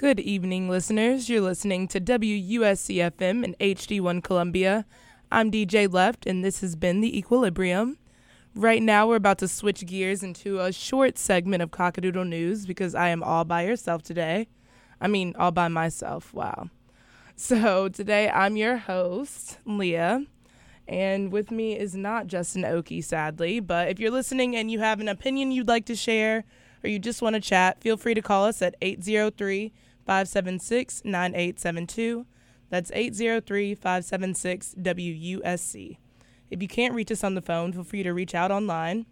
Good evening, listeners. You're listening to WUSC FM in HD1 Columbia. I'm DJ Left, and this has been The Equilibrium. Right now, we're about to switch gears into a short segment of Cockadoodle News because I am all by yourself today. I mean, all by myself. Wow. So, today I'm your host, Leah, and with me is not Justin Oki, sadly. But if you're listening and you have an opinion you'd like to share or you just want to chat, feel free to call us at 803 576 9872. That's 803 576 WUSC. If you can't reach us on the phone, feel free to reach out online.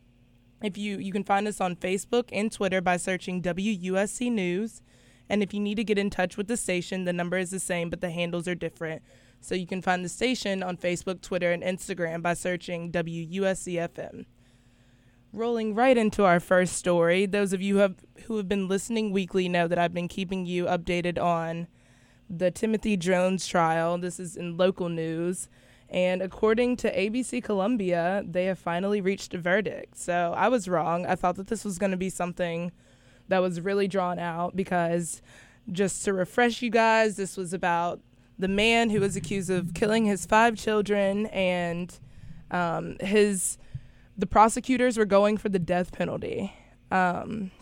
If you you can find us on Facebook and Twitter by searching WUSC News. And if you need to get in touch with the station, the number is the same, but the handles are different. So you can find the station on Facebook, Twitter, and Instagram by searching WUSCFM. Rolling right into our first story, those of you who have, who have been listening weekly know that I've been keeping you updated on the Timothy Jones trial. This is in local news. And according to ABC Columbia, they have finally reached a verdict. So I was wrong. I thought that this was going to be something that was really drawn out because, just to refresh you guys, this was about the man who was accused of killing his five children and um, his. The prosecutors were going for the death penalty. Um,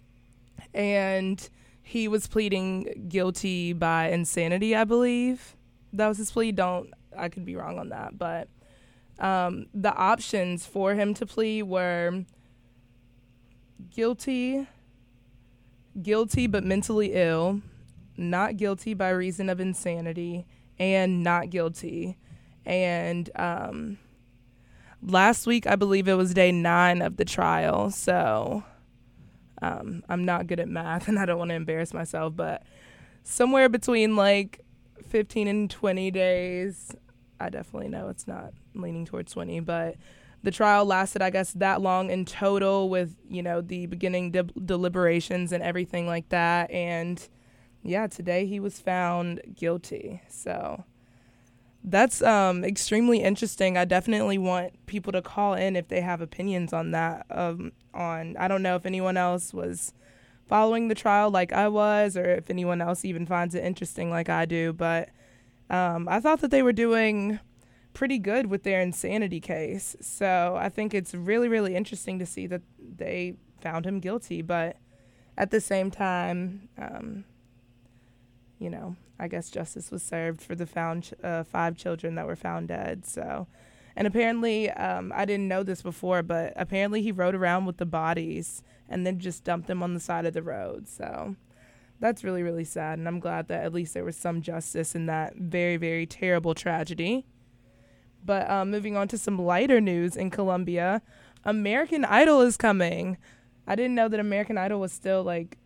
and he was pleading guilty by insanity, I believe. That was his plea. Don't I could be wrong on that, but um, the options for him to plead were guilty, guilty but mentally ill, not guilty by reason of insanity, and not guilty. And um, last week, I believe it was day nine of the trial. So um, I'm not good at math and I don't want to embarrass myself, but somewhere between like 15 and 20 days. I definitely know it's not leaning towards 20, but the trial lasted, I guess, that long in total with, you know, the beginning de- deliberations and everything like that. And yeah, today he was found guilty. So that's um, extremely interesting. I definitely want people to call in if they have opinions on that. Um, on I don't know if anyone else was following the trial like I was, or if anyone else even finds it interesting like I do. But um, I thought that they were doing pretty good with their insanity case. So I think it's really, really interesting to see that they found him guilty. But at the same time, um, you know, I guess justice was served for the found uh, five children that were found dead. So, and apparently, um, I didn't know this before, but apparently he rode around with the bodies and then just dumped them on the side of the road. So that's really, really sad. And I'm glad that at least there was some justice in that very, very terrible tragedy. But um, moving on to some lighter news in Columbia, American Idol is coming. I didn't know that American Idol was still like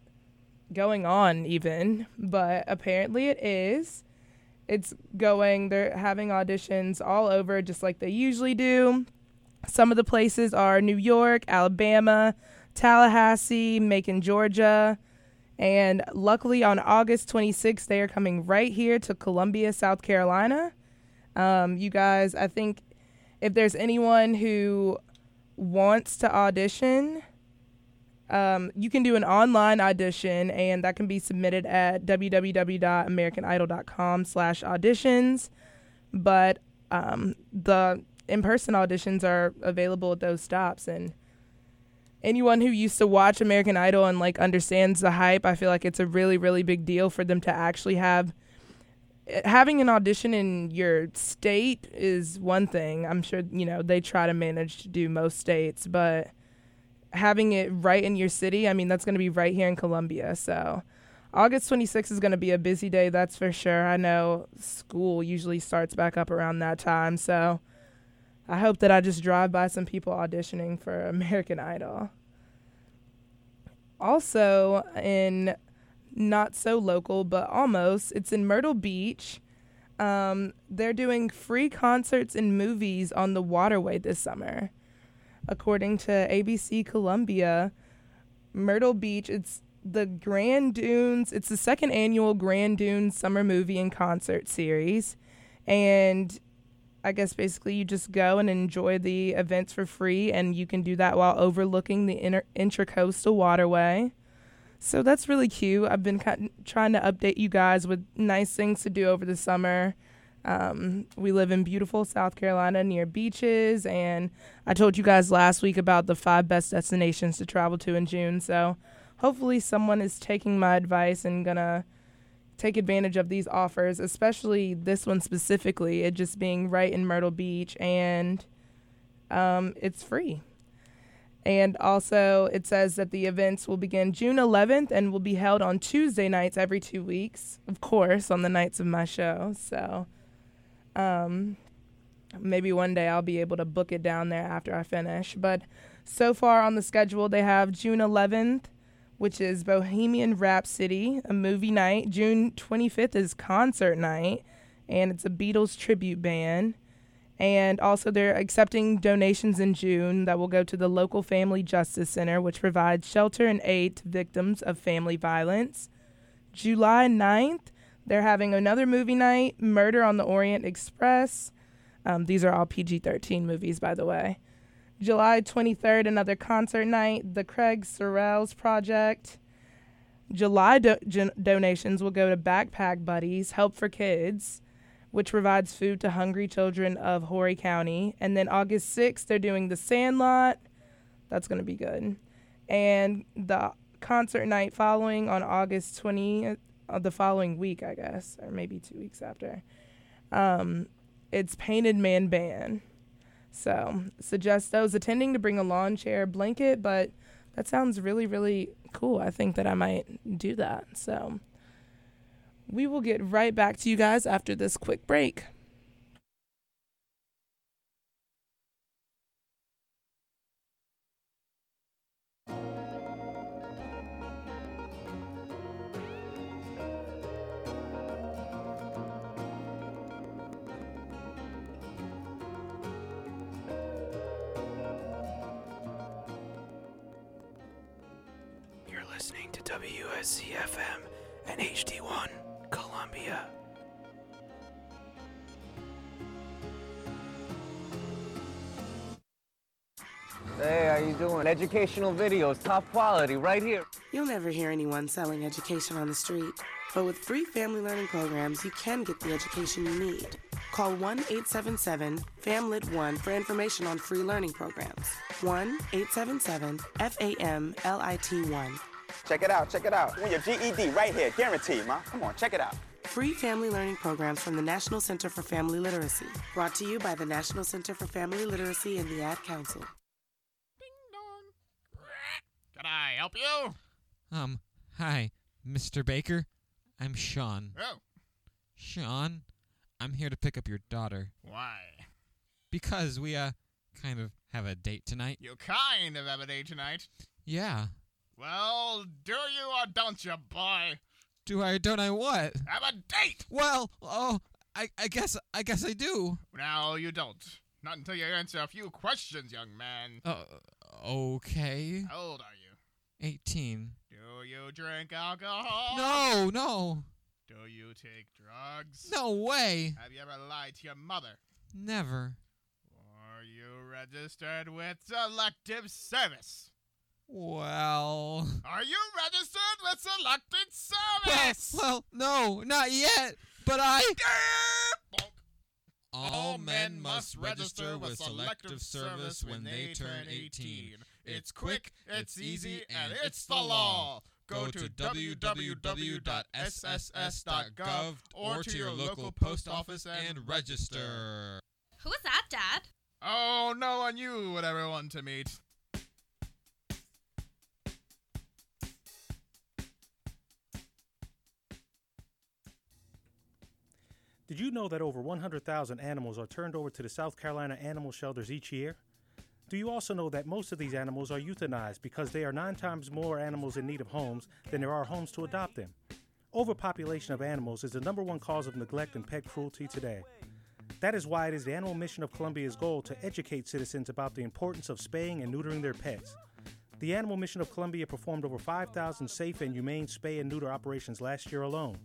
going on, even, but apparently it is. It's going, they're having auditions all over just like they usually do. Some of the places are New York, Alabama, Tallahassee, Macon, Georgia. And luckily, on August 26th, they are coming right here to Columbia, South Carolina. Um, you guys, I think if there's anyone who wants to audition, um, you can do an online audition, and that can be submitted at www.americanidol.com slash auditions. But um, the in-person auditions are available at those stops, and anyone who used to watch American Idol and like understands the hype, I feel like it's a really, really big deal for them to actually have having an audition in your state is one thing. I'm sure you know they try to manage to do most states, but having it right in your city, I mean that's going to be right here in Columbia. So August 26th is going to be a busy day, that's for sure. I know school usually starts back up around that time, so I hope that I just drive by some people auditioning for American Idol. Also, in not so local, but almost, it's in Myrtle Beach. Um, they're doing free concerts and movies on the waterway this summer. According to ABC Columbia, Myrtle Beach, it's the Grand Dunes, it's the second annual Grand Dunes Summer Movie and Concert Series. And I guess basically you just go and enjoy the events for free, and you can do that while overlooking the inter- intracoastal waterway. So that's really cute. I've been kind of trying to update you guys with nice things to do over the summer. Um, we live in beautiful South Carolina near beaches, and I told you guys last week about the five best destinations to travel to in June. So hopefully, someone is taking my advice and gonna take advantage of these offers, especially this one specifically, it just being right in Myrtle Beach, and um, it's free. And also, it says that the events will begin June 11th and will be held on Tuesday nights every two weeks, of course, on the nights of my show. So, um, maybe one day I'll be able to book it down there after I finish. But so far on the schedule, they have June 11th, which is Bohemian Rhapsody, a movie night. June 25th is concert night, and it's a Beatles tribute band. And also, they're accepting donations in June that will go to the local Family Justice Center, which provides shelter and aid to victims of family violence. July 9th, they're having another movie night, Murder on the Orient Express. Um, these are all PG 13 movies, by the way. July 23rd, another concert night, the Craig Sorrells Project. July do- donations will go to Backpack Buddies, Help for Kids which provides food to hungry children of Horry County. And then August 6th, they're doing The Sandlot. That's going to be good. And the concert night following on August 20, uh, the following week, I guess, or maybe two weeks after. Um, it's Painted Man Band. So suggest those attending to bring a lawn chair blanket, but that sounds really, really cool. I think that I might do that. So we will get right back to you guys after this quick break. WSC FM and HD1. Columbia. Hey, how you doing? Educational videos, top quality, right here. You'll never hear anyone selling education on the street. But with free family learning programs, you can get the education you need. Call 1 877 FAMLIT 1 for information on free learning programs. 1 877 FAMLIT 1. Check it out, check it out. Win your GED right here, guaranteed, ma. Come on, check it out. Free family learning programs from the National Center for Family Literacy. Brought to you by the National Center for Family Literacy and the Ad Council. Ding dong. Can I help you? Um, hi, Mr. Baker. I'm Sean. Oh, Sean, I'm here to pick up your daughter why? because we uh kind of have a date tonight. You kind of have a date tonight. Yeah. Well, do you or don't you, boy? Do I? or Don't I? What? Have a date! Well, oh, I I guess I guess I do. No, you don't. Not until you answer a few questions, young man. Uh, okay. How old are you? Eighteen. Do you drink alcohol? No, no, Do you take drugs? no way. Have you ever lied to your mother? Never. Are you registered with Selective Service? Well. Are you registered with Selected Well, Service? well, well no, not yet. But I. All men must register with Selective Service when they turn 18. It's quick, it's easy, and it's the law. Go to www.sss.gov or to your local post office and register. Who was that, Dad? Oh, no one you would ever want to meet. Did you know that over 100,000 animals are turned over to the South Carolina animal shelters each year? Do you also know that most of these animals are euthanized because there are nine times more animals in need of homes than there are homes to adopt them? Overpopulation of animals is the number one cause of neglect and pet cruelty today. That is why it is the Animal Mission of Columbia's goal to educate citizens about the importance of spaying and neutering their pets. The Animal Mission of Columbia performed over 5,000 safe and humane spay and neuter operations last year alone.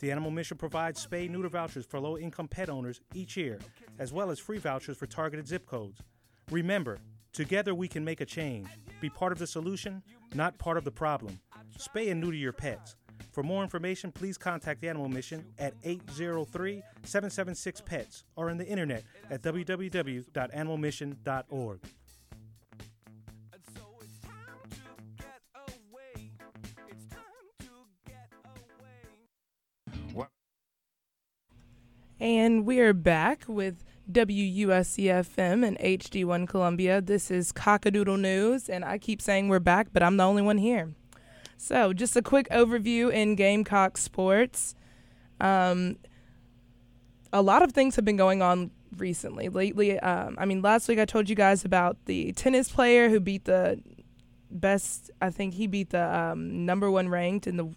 The Animal Mission provides spay neuter vouchers for low income pet owners each year, as well as free vouchers for targeted zip codes. Remember, Together we can make a change. Be part of the solution, not part of the problem. Spay and neuter your pets. For more information, please contact the Animal Mission at 803 776 PETS or on the internet at www.animalmission.org. And we are back with WUSCFM and HD1 Columbia. This is Cockadoodle News, and I keep saying we're back, but I'm the only one here. So, just a quick overview in Gamecock sports. Um, a lot of things have been going on recently. Lately, um, I mean, last week I told you guys about the tennis player who beat the best, I think he beat the um, number one ranked in the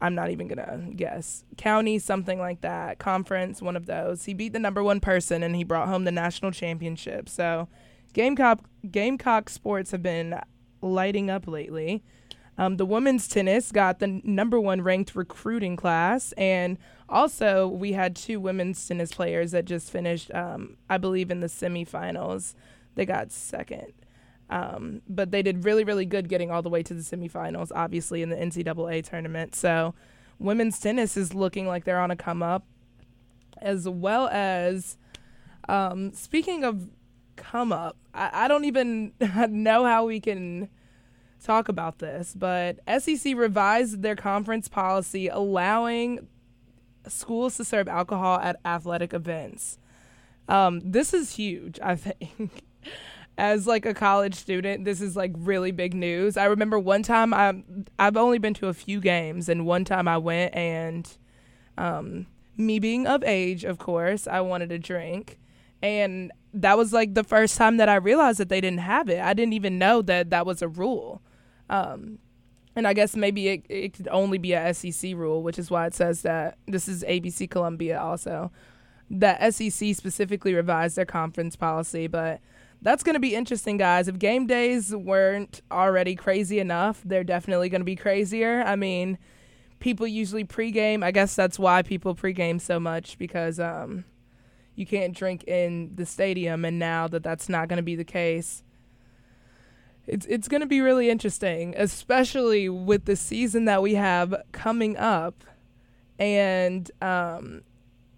I'm not even gonna guess. County, something like that. Conference, one of those. He beat the number one person and he brought home the national championship. So, Gamecock Gamecock sports have been lighting up lately. Um, the women's tennis got the number one ranked recruiting class, and also we had two women's tennis players that just finished, um, I believe, in the semifinals. They got second. Um, but they did really, really good getting all the way to the semifinals, obviously, in the NCAA tournament. So women's tennis is looking like they're on a come up, as well as um, speaking of come up, I, I don't even know how we can talk about this, but SEC revised their conference policy allowing schools to serve alcohol at athletic events. Um, this is huge, I think. As like a college student, this is like really big news. I remember one time I I've only been to a few games, and one time I went and, um, me being of age, of course, I wanted a drink, and that was like the first time that I realized that they didn't have it. I didn't even know that that was a rule. Um, and I guess maybe it, it could only be a SEC rule, which is why it says that this is ABC Columbia also. That SEC specifically revised their conference policy, but that's going to be interesting, guys. If game days weren't already crazy enough, they're definitely going to be crazier. I mean, people usually pregame. I guess that's why people pregame so much because um, you can't drink in the stadium, and now that that's not going to be the case, it's it's going to be really interesting, especially with the season that we have coming up, and um,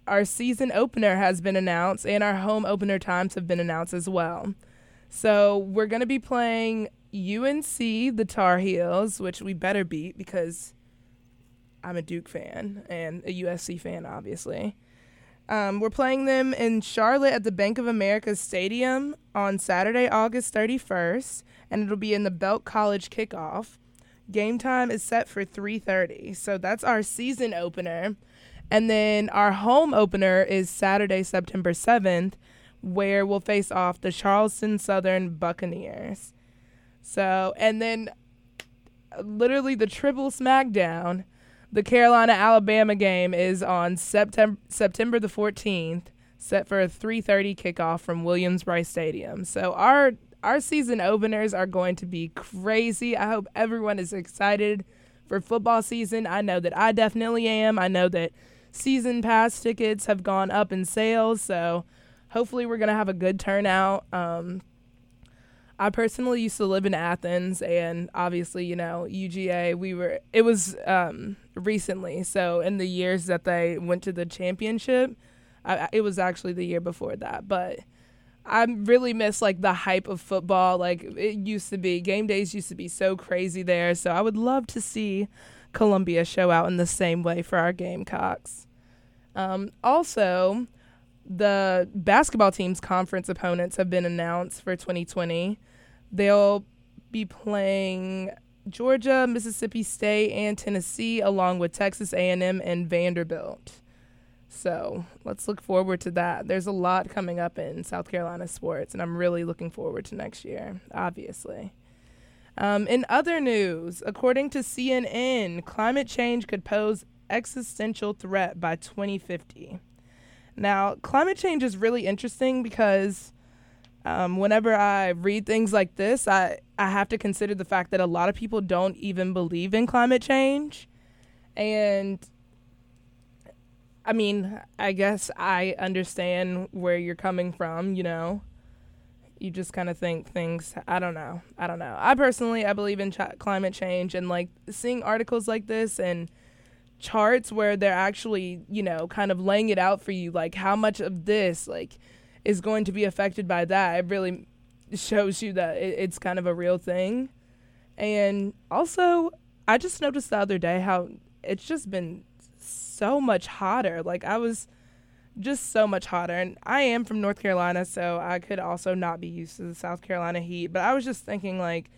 our season opener has been announced, and our home opener times have been announced as well. So we're going to be playing UNC, the Tar Heels, which we better beat because I'm a Duke fan and a USC fan, obviously. Um, we're playing them in Charlotte at the Bank of America Stadium on Saturday, August 31st, and it'll be in the Belk College kickoff. Game time is set for 3:30, so that's our season opener. And then our home opener is Saturday, September 7th, where we'll face off the Charleston Southern Buccaneers. So, and then literally the triple smackdown the Carolina Alabama game is on September September the 14th, set for a 3:30 kickoff from Williams-Brice Stadium. So our our season openers are going to be crazy. I hope everyone is excited for football season. I know that I definitely am. I know that season pass tickets have gone up in sales, so hopefully we're going to have a good turnout. Um, I personally used to live in Athens, and obviously, you know, UGA, we were, it was um, recently. So, in the years that they went to the championship, I, it was actually the year before that. But I really miss like the hype of football. Like it used to be, game days used to be so crazy there. So, I would love to see Columbia show out in the same way for our Gamecocks. Um, also, the basketball team's conference opponents have been announced for 2020. They'll be playing Georgia, Mississippi State, and Tennessee, along with Texas A&M and Vanderbilt. So let's look forward to that. There's a lot coming up in South Carolina sports, and I'm really looking forward to next year, obviously. Um, in other news, according to CNN, climate change could pose existential threat by 2050. Now, climate change is really interesting because um, whenever I read things like this, I, I have to consider the fact that a lot of people don't even believe in climate change. And I mean, I guess I understand where you're coming from, you know. you just kind of think things i don't know i don't know i personally i believe in ch- climate change and like seeing articles like this and charts where they're actually you know kind of laying it out for you like how much of this like is going to be affected by that it really shows you that it, it's kind of a real thing and also i just noticed the other day how it's just been so much hotter like i was just so much hotter. And I am from North Carolina, so I could also not be used to the South Carolina heat. But I was just thinking, like,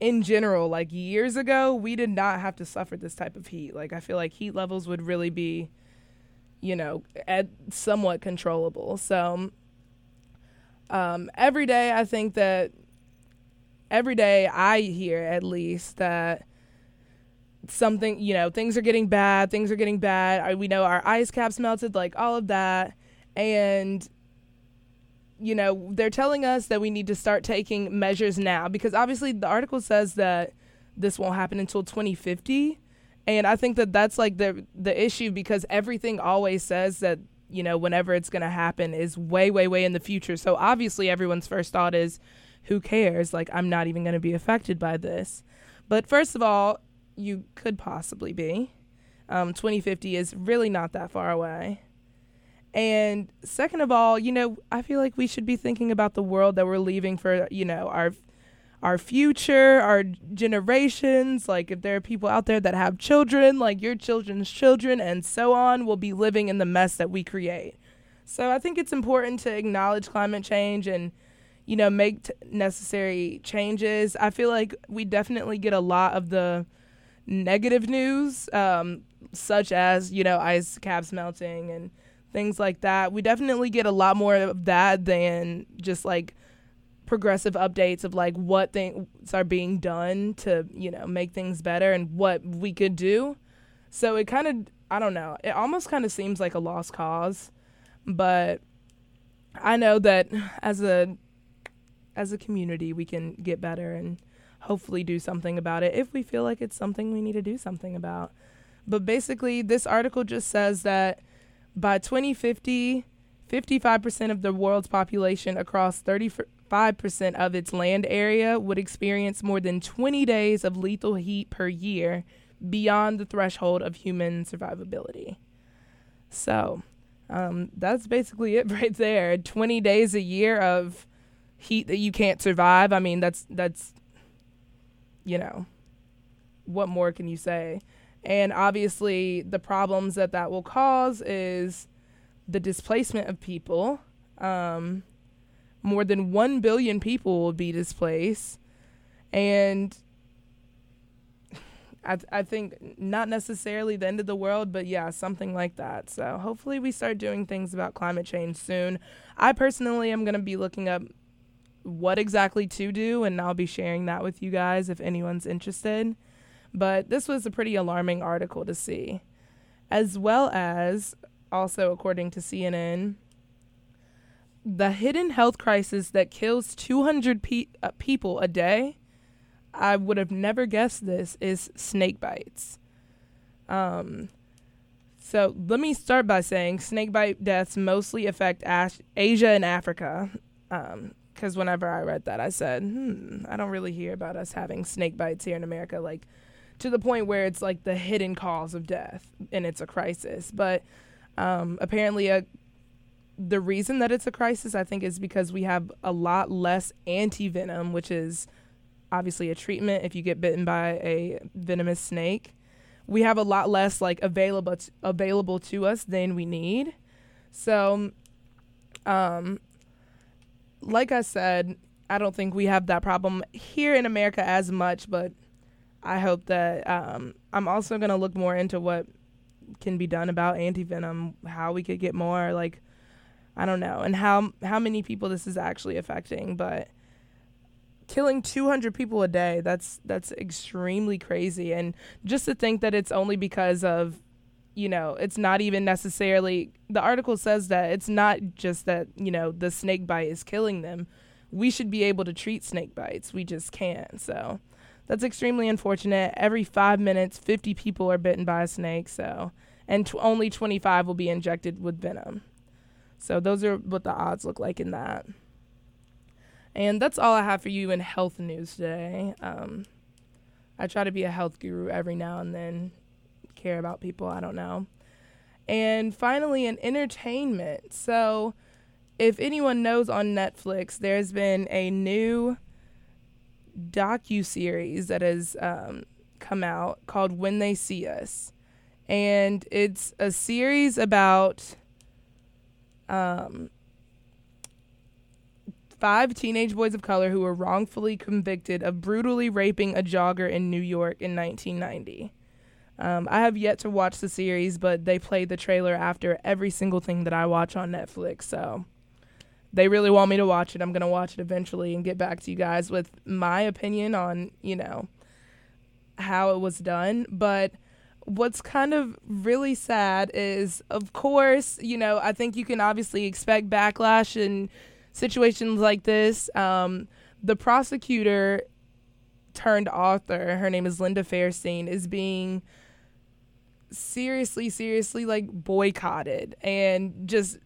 in general, like years ago, we did not have to suffer this type of heat. Like, I feel like heat levels would really be, you know, at somewhat controllable. So, um, every day, I think that every day I hear at least that something, you know, things are getting bad, things are getting bad. We know our ice caps melted, like all of that. And, you know, they're telling us that we need to start taking measures now because obviously the article says that this won't happen until 2050. And I think that that's like the the issue because everything always says that you know whenever it's going to happen is way way way in the future. So obviously everyone's first thought is who cares? Like I'm not even going to be affected by this. But first of all, you could possibly be. Um, 2050 is really not that far away. And second of all, you know, I feel like we should be thinking about the world that we're leaving for, you know, our our future, our generations, like if there are people out there that have children, like your children's children and so on will be living in the mess that we create. So I think it's important to acknowledge climate change and you know, make t- necessary changes. I feel like we definitely get a lot of the negative news, um, such as you know ice caps melting and things like that. We definitely get a lot more of that than just like progressive updates of like what things are being done to you know make things better and what we could do. So it kind of I don't know. It almost kind of seems like a lost cause, but I know that as a as a community we can get better and hopefully do something about it if we feel like it's something we need to do something about. But basically, this article just says that by 2050, 55% of the world's population across 35% of its land area would experience more than 20 days of lethal heat per year beyond the threshold of human survivability. So, um, that's basically it right there. 20 days a year of heat that you can't survive. I mean, that's that's you know, what more can you say? And obviously, the problems that that will cause is the displacement of people. Um, more than 1 billion people will be displaced. And I, th- I think not necessarily the end of the world, but yeah, something like that. So hopefully, we start doing things about climate change soon. I personally am going to be looking up what exactly to do, and I'll be sharing that with you guys if anyone's interested. But this was a pretty alarming article to see, as well as also, according to CNN, the hidden health crisis that kills 200 pe- uh, people a day. I would have never guessed this is snake bites. Um, so let me start by saying snake bite deaths mostly affect Ash- Asia and Africa. Um, because whenever I read that, I said, hmm, I don't really hear about us having snake bites here in America, like to the point where it's like the hidden cause of death and it's a crisis. But um, apparently, a, the reason that it's a crisis, I think, is because we have a lot less anti venom, which is obviously a treatment if you get bitten by a venomous snake. We have a lot less like available t- available to us than we need. So, um, like I said, I don't think we have that problem here in America as much, but I hope that um, I'm also going to look more into what can be done about anti-venom, how we could get more like I don't know, and how how many people this is actually affecting, but killing 200 people a day, that's that's extremely crazy and just to think that it's only because of you know, it's not even necessarily the article says that it's not just that, you know, the snake bite is killing them. We should be able to treat snake bites. We just can't. So that's extremely unfortunate. Every five minutes, 50 people are bitten by a snake. So, and t- only 25 will be injected with venom. So those are what the odds look like in that. And that's all I have for you in health news today. Um, I try to be a health guru every now and then, care about people I don't know. And finally, in entertainment. So, if anyone knows on Netflix, there's been a new docu series that has um, come out called When They See Us, and it's a series about um, five teenage boys of color who were wrongfully convicted of brutally raping a jogger in New York in 1990. Um, I have yet to watch the series, but they play the trailer after every single thing that I watch on Netflix. So they really want me to watch it. I'm going to watch it eventually and get back to you guys with my opinion on, you know, how it was done. But what's kind of really sad is, of course, you know, I think you can obviously expect backlash in situations like this. Um, the prosecutor turned author, her name is Linda Fairstein, is being seriously, seriously like boycotted and just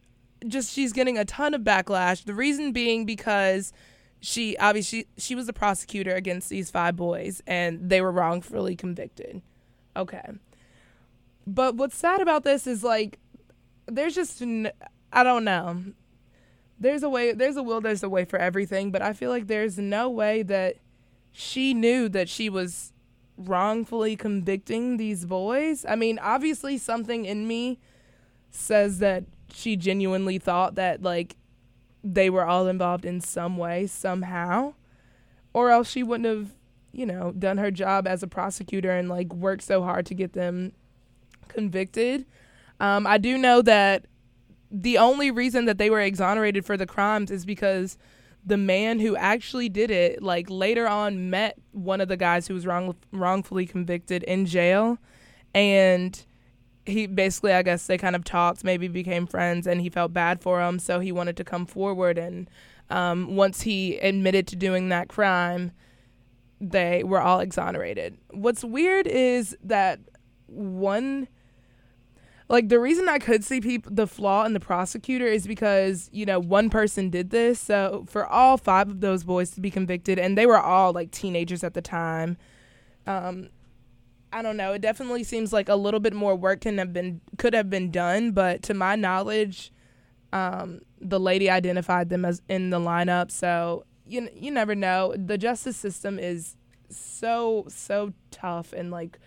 just she's getting a ton of backlash. The reason being because she obviously she was the prosecutor against these five boys and they were wrongfully convicted. Okay. But what's sad about this is like there's just I don't know. There's a way there's a will there's a way for everything, but I feel like there's no way that she knew that she was wrongfully convicting these boys. I mean, obviously something in me says that she genuinely thought that like they were all involved in some way somehow. Or else she wouldn't have you know done her job as a prosecutor and like worked so hard to get them convicted. Um, i do know that the only reason that they were exonerated for the crimes is because the man who actually did it like later on met one of the guys who was wrong wrongfully convicted in jail. And he basically, I guess they kind of talked, maybe became friends, and he felt bad for him, so he wanted to come forward. And um, once he admitted to doing that crime, they were all exonerated. What's weird is that one, like the reason I could see people the flaw in the prosecutor is because you know one person did this. So for all five of those boys to be convicted, and they were all like teenagers at the time. Um, I don't know. It definitely seems like a little bit more work can have been could have been done, but to my knowledge, um, the lady identified them as in the lineup. So you you never know. The justice system is so so tough and like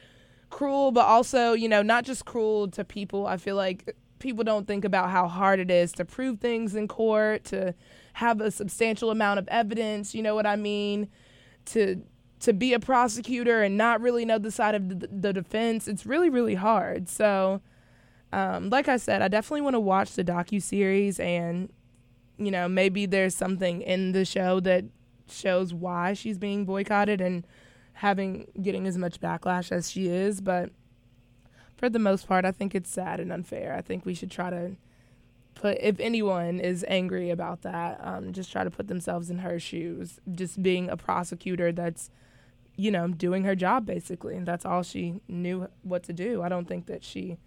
cruel, but also you know not just cruel to people. I feel like people don't think about how hard it is to prove things in court, to have a substantial amount of evidence. You know what I mean? To to be a prosecutor and not really know the side of the, defense, it's really really hard. So, um, like I said, I definitely want to watch the docu series, and you know maybe there's something in the show that shows why she's being boycotted and having getting as much backlash as she is. But for the most part, I think it's sad and unfair. I think we should try to put if anyone is angry about that, um, just try to put themselves in her shoes. Just being a prosecutor that's you know, doing her job basically. And that's all she knew what to do. I don't think that she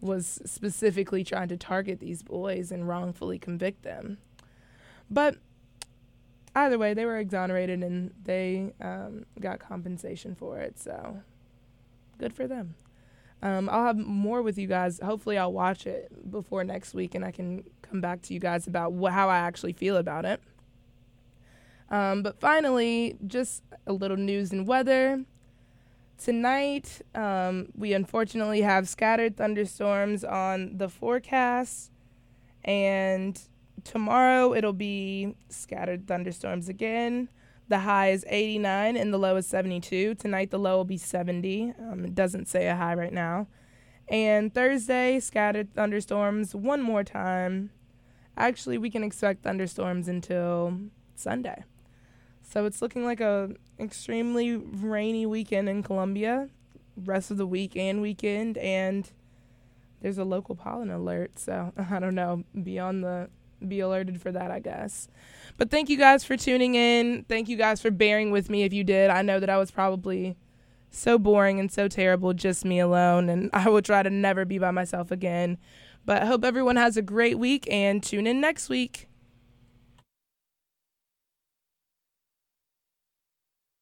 was specifically trying to target these boys and wrongfully convict them. But either way, they were exonerated and they um, got compensation for it. So good for them. Um, I'll have more with you guys. Hopefully, I'll watch it before next week and I can come back to you guys about wh- how I actually feel about it. Um, but finally, just a little news and weather. Tonight, um, we unfortunately have scattered thunderstorms on the forecast, and tomorrow it'll be scattered thunderstorms again. The high is 89 and the low is 72. Tonight, the low will be 70. Um, it doesn't say a high right now. And Thursday, scattered thunderstorms one more time. Actually, we can expect thunderstorms until Sunday. So it's looking like a extremely rainy weekend in Columbia, rest of the week and weekend, and there's a local pollen alert. So I don't know. Be on the be alerted for that, I guess. But thank you guys for tuning in. Thank you guys for bearing with me if you did. I know that I was probably so boring and so terrible, just me alone, and I will try to never be by myself again. But I hope everyone has a great week and tune in next week.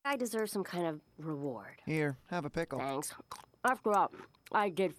I deserve some kind of reward. Here, have a pickle. Thanks. After all, I did